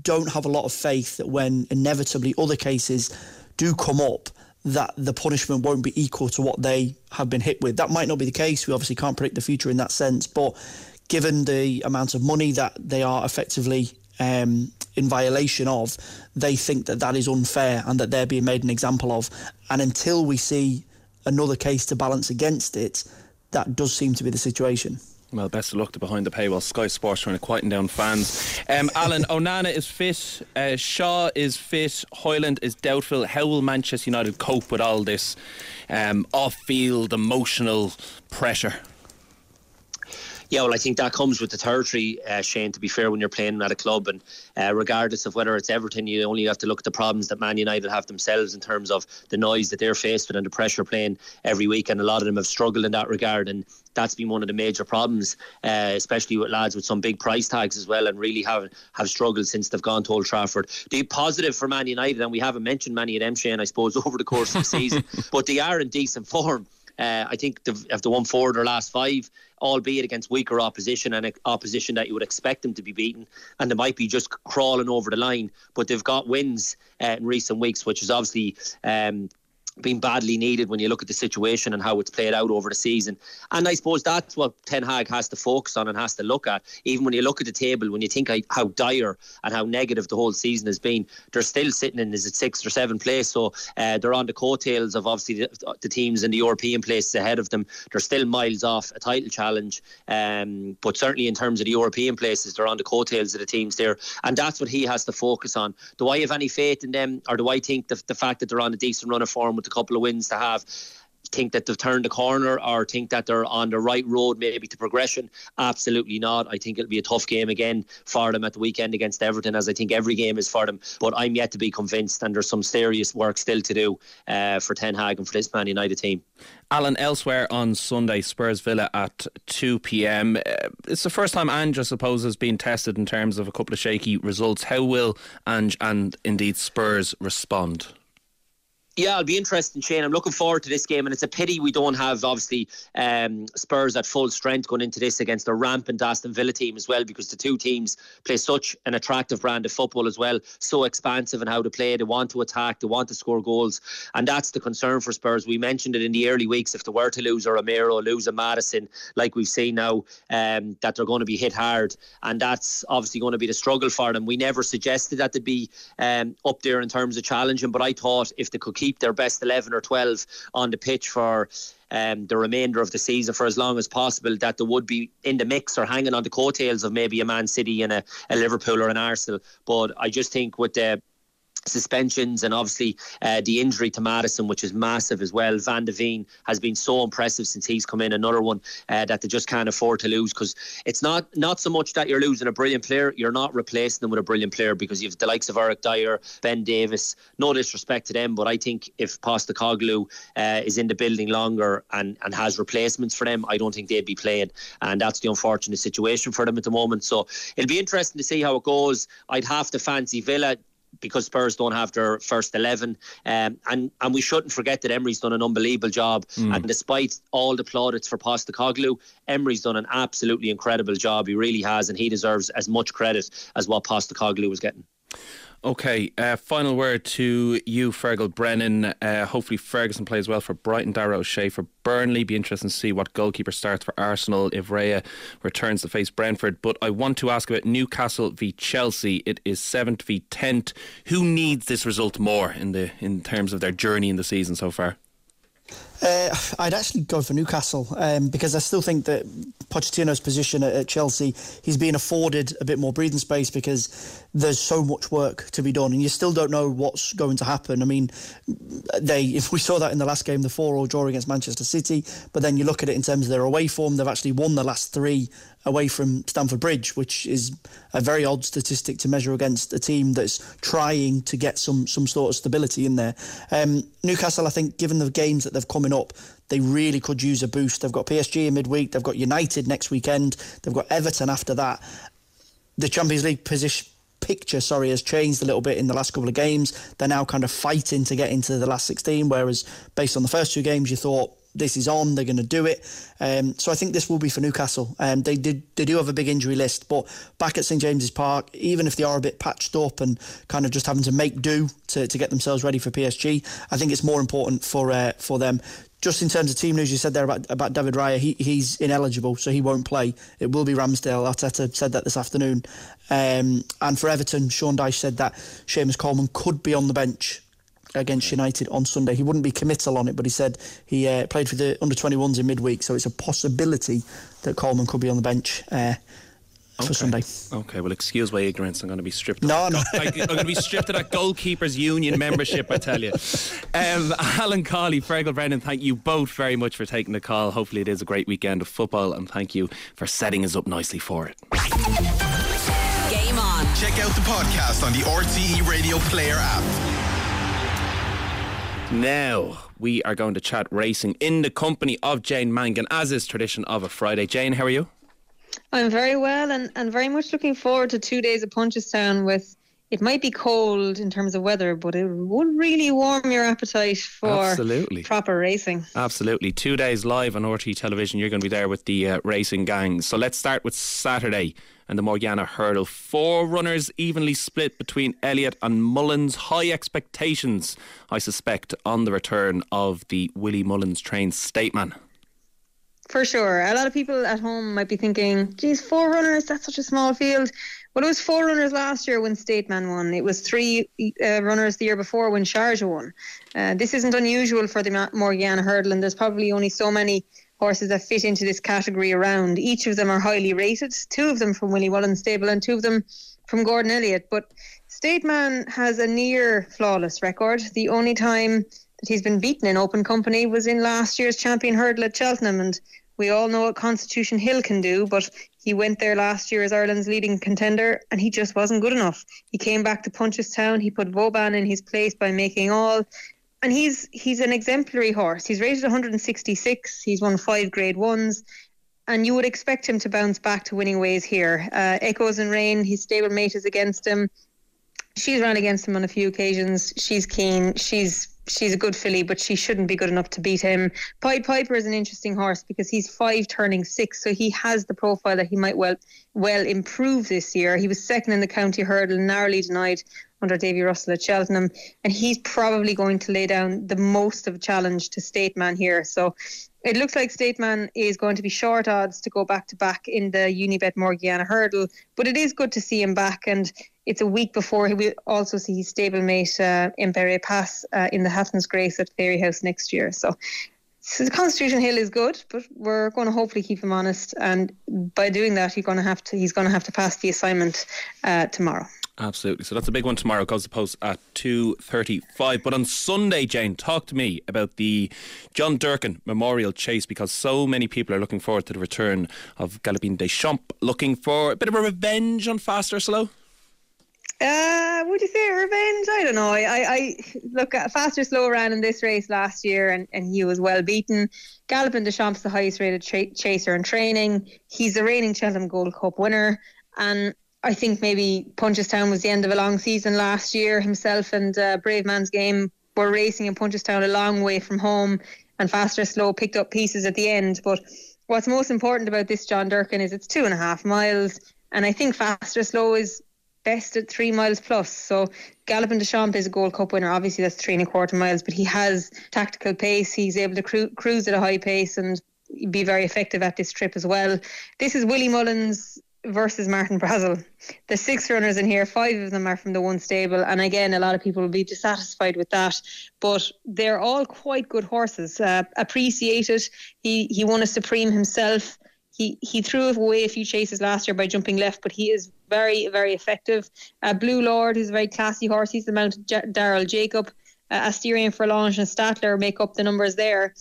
don't have a lot of faith that when inevitably other cases do come up, that the punishment won't be equal to what they have been hit with. That might not be the case. We obviously can't predict the future in that sense, but given the amount of money that they are effectively um, in violation of, they think that that is unfair and that they're being made an example of. And until we see another case to balance against it, that does seem to be the situation. Well, best of luck to behind the paywall. Sky Sports trying to quieten down fans. Um, Alan Onana is fit. Uh, Shaw is fit. Hojlund is doubtful. How will Manchester United cope with all this um, off-field emotional pressure? Yeah, well, I think that comes with the territory, uh, Shane. To be fair, when you're playing at a club, and uh, regardless of whether it's Everton, you only have to look at the problems that Man United have themselves in terms of the noise that they're faced with and the pressure playing every week. And a lot of them have struggled in that regard, and that's been one of the major problems, uh, especially with lads with some big price tags as well, and really have have struggled since they've gone to Old Trafford. The positive for Man United, and we haven't mentioned many of them, Shane, I suppose, over the course of the season, but they are in decent form. Uh, I think they've, if they won four of their last five, albeit against weaker opposition and opposition that you would expect them to be beaten, and they might be just crawling over the line. But they've got wins uh, in recent weeks, which is obviously um, been badly needed when you look at the situation and how it's played out over the season. And I suppose that's what Ten Hag has to focus on and has to look at. Even when you look at the table, when you think how dire and how negative the whole season has been, they're still sitting in is it sixth or seventh place. So uh, they're on the coattails of obviously the, the, teams in the European places ahead of them. They're still miles off a title challenge, um, but certainly in terms of the European places, they're on the coattails of the teams there, and that's what he has to focus on. Do I have any faith in them, or do I think the, the fact that they're on a decent run of form with a couple of wins to have think that they've turned the corner or think that they're on the right road maybe to progression. Absolutely not. I think it'll be a tough game again for them at the weekend against Everton, as I think every game is for them. But I'm yet to be convinced, and there's some serious work still to do uh, for Ten Hag and for this Man United team. Alan, elsewhere on Sunday, Spurs Villa at 2 pm. Uh, it's the first time Ange, I suppose, has been tested in terms of a couple of shaky results. How will Ange and indeed Spurs respond? Yeah, I'll be interested, Shane. I'm looking forward to this game, and it's a pity we don't have obviously um, Spurs at full strength going into this against the rampant Aston Villa team as well, because the two teams play such an attractive brand of football as well, so expansive in how to play. They want to attack, they want to score goals, and that's the concern for Spurs. We mentioned it in the early weeks. If they were to lose a Romero, lose a Maddison, like we've seen now, um, that they're going to be hit hard, and that's obviously going to be the struggle for them. We never suggested that they'd be um, up there in terms of challenging, but I thought if they could keep keep their best 11 or 12 on the pitch for um, the remainder of the season for as long as possible, that they would be in the mix or hanging on the coattails of maybe a Man City and a, a Liverpool or an Arsenal. But I just think with the suspensions and obviously uh, the injury to Maddison, which is massive as well. Van de Ven has been so impressive since he's come in. Another one uh, that they just can't afford to lose because it's not not so much that you're losing a brilliant player, you're not replacing them with a brilliant player because you have the likes of Eric Dier, Ben Davies. No disrespect to them, but I think if Postecoglou uh, is in the building longer and, and has replacements for them, I don't think they'd be playing. And that's the unfortunate situation for them at the moment. So it'll be interesting to see how it goes. I'd have to fancy Villa because Spurs don't have their first 11. Um, and, and we shouldn't forget that Emery's done an unbelievable job. Mm. And despite all the plaudits for Postecoglou, Emery's done an absolutely incredible job. He really has, and he deserves as much credit as what Postecoglou was getting. Okay, uh, final word to you, Feargal Brennan. Uh, hopefully, Ferguson plays well for Brighton, Dara O'Shea for Burnley. Be interesting to see what goalkeeper starts for Arsenal if Raya returns to face Brentford. But I want to ask about Newcastle v Chelsea. It is seventh v tenth. Who needs this result more in the in terms of their journey in the season so far? Uh, I'd actually go for Newcastle um, because I still think that Pochettino's position at, at, Chelsea, he's being afforded a bit more breathing space because there's so much work to be done, and you still don't know what's going to happen. I mean, they if we saw that in the last game, the four-all draw against Manchester City, but then you look at it in terms of their away form, they've actually won the last three away from Stamford Bridge, which is a very odd statistic to measure against a team that's trying to get some some sort of stability in there. Um, Newcastle, I think, given the games that they've coming up, they really could use a boost. They've got PSG in midweek, they've got United next weekend, they've got Everton after that. The Champions League position picture, sorry, has changed a little bit in the last couple of games. They're now kind of fighting to get into the last 16, whereas based on the first two games, you thought this is on, they're going to do it. Um, so I think this will be for Newcastle. Um, they did they do have a big injury list, but back at St James's Park, even if they are a bit patched up and kind of just having to make do to, to get themselves ready for PSG, I think it's more important for uh, for them. Just in terms of team news, you said there about, about David Raya, he, he's ineligible, so he won't play. It will be Ramsdale. Arteta said that this afternoon. Um, and for Everton, Sean Dyche said that Seamus Coleman could be on the bench against United on Sunday. He wouldn't be committal on it, but he said he uh, played for the under 21s in midweek, so it's a possibility that Coleman could be on the bench. Uh, for okay. Sunday. Okay, well, excuse my ignorance. I'm going to be stripped. No, no. I'm going to be stripped of that goalkeepers union membership. I tell you. Um, Alan Cawley, Feargal Brennan, thank you both very much for taking the call. Hopefully, it is a great weekend of football, and thank you for setting us up nicely for it. Game on. Check out the podcast on the RTE Radio Player app. Now we are going to chat racing in the company of Jane Mangan, as is tradition of a Friday. Jane, how are you? I'm very well and, and very much looking forward to two days of Punchestown with it might be cold in terms of weather, but it would really warm your appetite for Absolutely. proper racing. Absolutely. Two days live on RTÉ television. You're going to be there with the uh, racing gang. So let's start with Saturday and the Morgiana hurdle. Four runners evenly split between Elliott and Mullins. High expectations, I suspect, on the return of the Willie Mullins trained State Man. For sure. A lot of people at home might be thinking, geez, four runners, that's such a small field. Well, it was four runners last year when State Man won. It was three uh, runners the year before when Sharjah won. Uh, this isn't unusual for the Morgiana hurdle, and there's probably only so many horses that fit into this category around. Each of them are highly rated, two of them from Willie Mullins stable and two of them from Gordon Elliott. But State Man has a near flawless record. The only time that he's been beaten in open company was in last year's champion hurdle at Cheltenham. And we all know what Constitution Hill can do, but he went there last year as Ireland's leading contender and he just wasn't good enough. He came back to Punchestown. He put Vauban in his place by making all and he's he's an exemplary horse. He's rated 166. He's won five Grade Ones, and you would expect him to bounce back to winning ways here. Uh, Echoes and Rain, his stablemate is against him. She's run against him on a few occasions. She's keen. She's she's a good filly, but she shouldn't be good enough to beat him. Pied Piper is an interesting horse because he's five turning six, so he has the profile that he might well well improve this year. He was second in the county hurdle, narrowly denied under Davy Russell at Cheltenham, and he's probably going to lay down the most of a challenge to State Man here. So it looks like State Man is going to be short odds to go back to back in the Unibet Morgiana hurdle, but it is good to see him back, and it's a week before he will also see his stablemate uh, Impaire Et Passe uh, in the Hatton's Grace at Fairyhouse next year. So so the Constitution Hill is good, but we're going to hopefully keep him honest, and by doing that, he's going to have to he's going to have to pass the assignment uh, tomorrow. Absolutely. So that's a big one tomorrow. Goes to post at two thirty-five. But on Sunday, Jane, talk to me about the John Durkan Memorial Chase because so many people are looking forward to the return of Galopin Des Champs, looking for a bit of a revenge on fast or slow. Uh, would you say revenge? I don't know. I, I, look at Fastorslow ran in this race last year, and, and he was well beaten. Galopin Des Champs, the highest rated tra- chaser in training. He's the reigning Cheltenham Gold Cup winner, and I think maybe Punchestown was the end of a long season last year. Himself and uh, Game were racing in Punchestown a long way from home, and Fastorslow picked up pieces at the end. But what's most important about this John Durkan is it's two and a half miles, and I think Fastorslow is best at three miles plus. So Galopin Des Champs is a Gold Cup winner. Obviously, that's three and a quarter miles, but he has tactical pace. He's able to cru- cruise at a high pace and be very effective at this trip as well. This is Willie Mullins versus Martin Brassil. The six runners in here, five of them are from the one stable, and again, a lot of people will be dissatisfied with that. But they're all quite good horses. Uh, appreciated. He he won a Supreme himself. He he threw away a few chases last year by jumping left, but he is very very effective. Uh, Blue Lord, who's a very classy horse, he's the Mount J- Daryl Jacob. Uh, Asterion Forlonge and Statler make up the numbers there.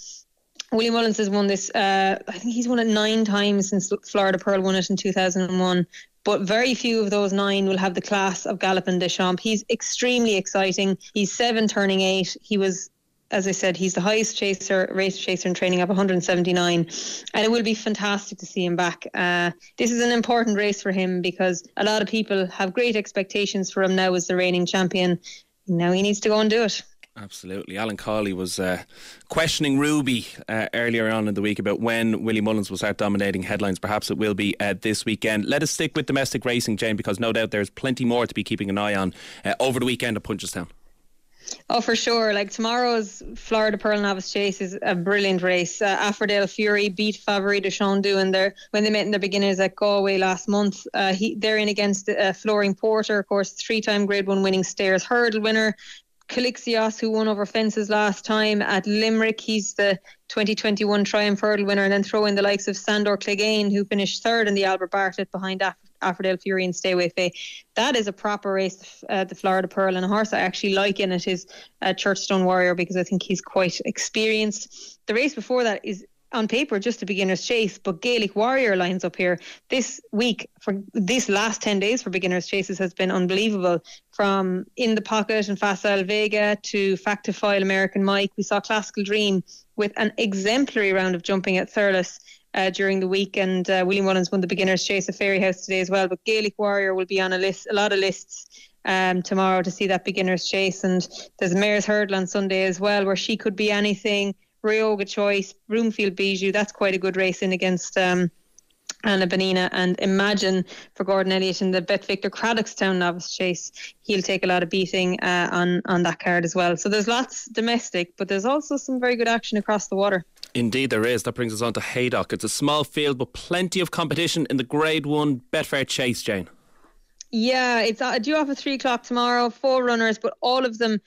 Willie Mullins has won this. Uh, I think he's won it nine times since Florida Pearl won it in 2001. But very few of those nine will have the class of Galopin Des Champs. He's extremely exciting. He's seven, turning eight. He was as I said, he's the highest chaser, race chaser in training up 179, and it will be fantastic to see him back. Uh, this is an important race for him because a lot of people have great expectations for him now as the reigning champion. Now he needs to go and do it. Absolutely. Alan Cawley was uh, questioning Ruby uh, earlier on in the week about when Willie Mullins will start dominating headlines. Perhaps it will be uh, this weekend. Let us stick with domestic racing, Jane, because no doubt there's plenty more to be keeping an eye on uh, over the weekend at Punchestown. Oh, for sure. Like tomorrow's Florida Pearl Novice Chase is a brilliant race. Uh, Affordale Fury beat Favori de Champdou in their when they met in the beginners at Galway last month. Uh, he, they're in against uh, Flooring Porter, of course, three-time Grade One winning Stayers hurdle winner. Quilixios, who won over fences last time at Limerick. He's the 2021 Triumph Hurdle winner. And then throw in the likes of Sandor Clegane, who finished third in the Albert Bartlett behind Aff- Affordale Fury and Stay Away Fay. That is a proper race, uh, the Florida Pearl. And a horse I actually like in it is uh, Churchstone Warrior because I think he's quite experienced. The race before that is on paper just a beginner's chase, but Gaelic Warrior lines up here this week for this last 10 days for beginners chases has been unbelievable from Inthepocket and Facile Vega to Fact To File American Mike. We saw Classical Dream with an exemplary round of jumping at Thurles. Uh, during the week, and uh, William Mullins won the beginners chase at Fairyhouse today as well. But Gaelic Warrior will be on a list, a lot of lists um, tomorrow to see that beginners chase. And there's Mayor's Hurdle on Sunday as well, where she could be anything. Ryoga Choice, Broomfield Bijou, that's quite a good race in against um, Anna Benina. And imagine for Gordon Elliott in the Bet Victor Craddockstown novice chase, he'll take a lot of beating uh, on, on that card as well. So there's lots domestic, but there's also some very good action across the water. Indeed, there is. That brings us on to Haydock. It's a small field, but plenty of competition in the Grade 1 Betfair Chase, Jane. Yeah, it's due off at three o'clock tomorrow. Four runners, but all of them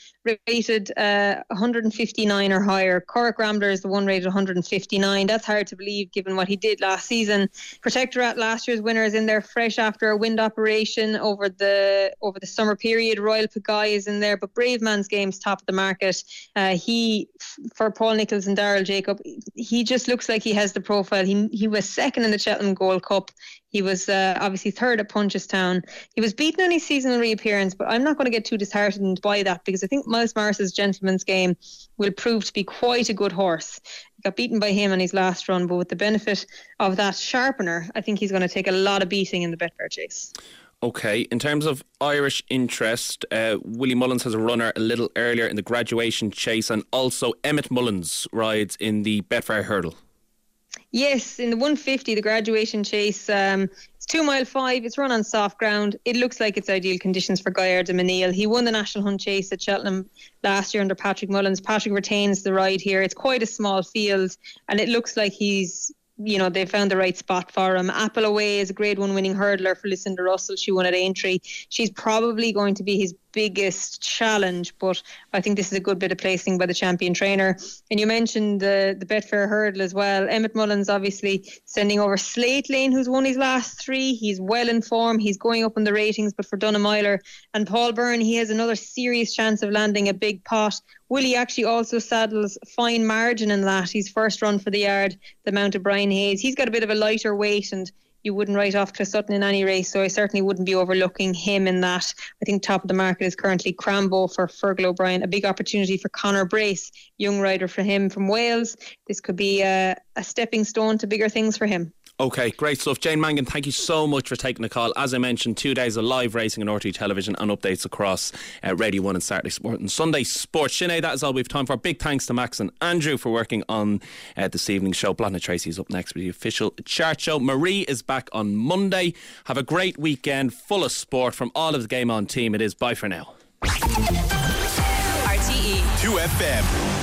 rated uh, 159 or higher. Cork Rambler is the one rated 159. That's hard to believe given what he did last season. Protektorat last year's winner is in there fresh after a wind operation over the over the summer period. Royale Pagaille is in there, but Bravemansgame's top of the market. Uh, he for Paul Nicholls and Daryl Jacob, he just looks like he has the profile. He he was second in the Cheltenham Gold Cup. He was uh, obviously third at Punchestown. He was beaten in his seasonal reappearance, but I'm not going to get too disheartened by that because I think Miles Morris's Gentlemansgame will prove to be quite a good horse. He got beaten by him on his last run, but with the benefit of that sharpener, I think he's going to take a lot of beating in the Betfair Chase. Okay, in terms of Irish interest, uh, Willie Mullins has a runner a little earlier in the graduation chase, and also Emmett Mullins rides in the Betfair Hurdle. Yes, in the 150, the graduation chase, um, it's two mile five. It's run on soft ground. It looks like it's ideal conditions for Gaillard Du Mesnil. He won the National Hunt Chase at Cheltenham last year under Patrick Mullins. Patrick retains the ride here. It's quite a small field, and it looks like he's you know, they found the right spot for him. Apple Away is a grade one winning hurdler for Lucinda Russell. She won at Aintree. She's probably going to be his biggest challenge, but I think this is a good bit of placing by the champion trainer. And you mentioned the the Betfair hurdle as well. Emmett Mullins obviously sending over Slate Lane, who's won his last three. He's well in form. He's going up in the ratings, but for Dunamyler and Paul Byrne, he has another serious chance of landing a big pot. Willie actually also saddles fine margin in that. He's first run for the yard, the Mount of Brian Hayes. He's got a bit of a lighter weight and you wouldn't write off Chris Sutton in any race, so I certainly wouldn't be overlooking him in that. I think top of the market is currently Crambo for Fergal O'Brien, a big opportunity for Connor Brace, young rider for him from Wales. This could be a, a stepping stone to bigger things for him. Okay, great stuff. Jane Mangan, thank you so much for taking the call. As I mentioned, two days of live racing on RTÉ television and updates across uh, Radio 1 and Saturday Sport and Sunday Sport. Sinead, that is all we have time for. Big thanks to Max and Andrew for working on uh, this evening's show. Bláthnaid Treacy is up next with the official chart show. Marie is back on Monday. Have a great weekend full of sport from all of the Game On team. It is bye for now. RTE 2FM.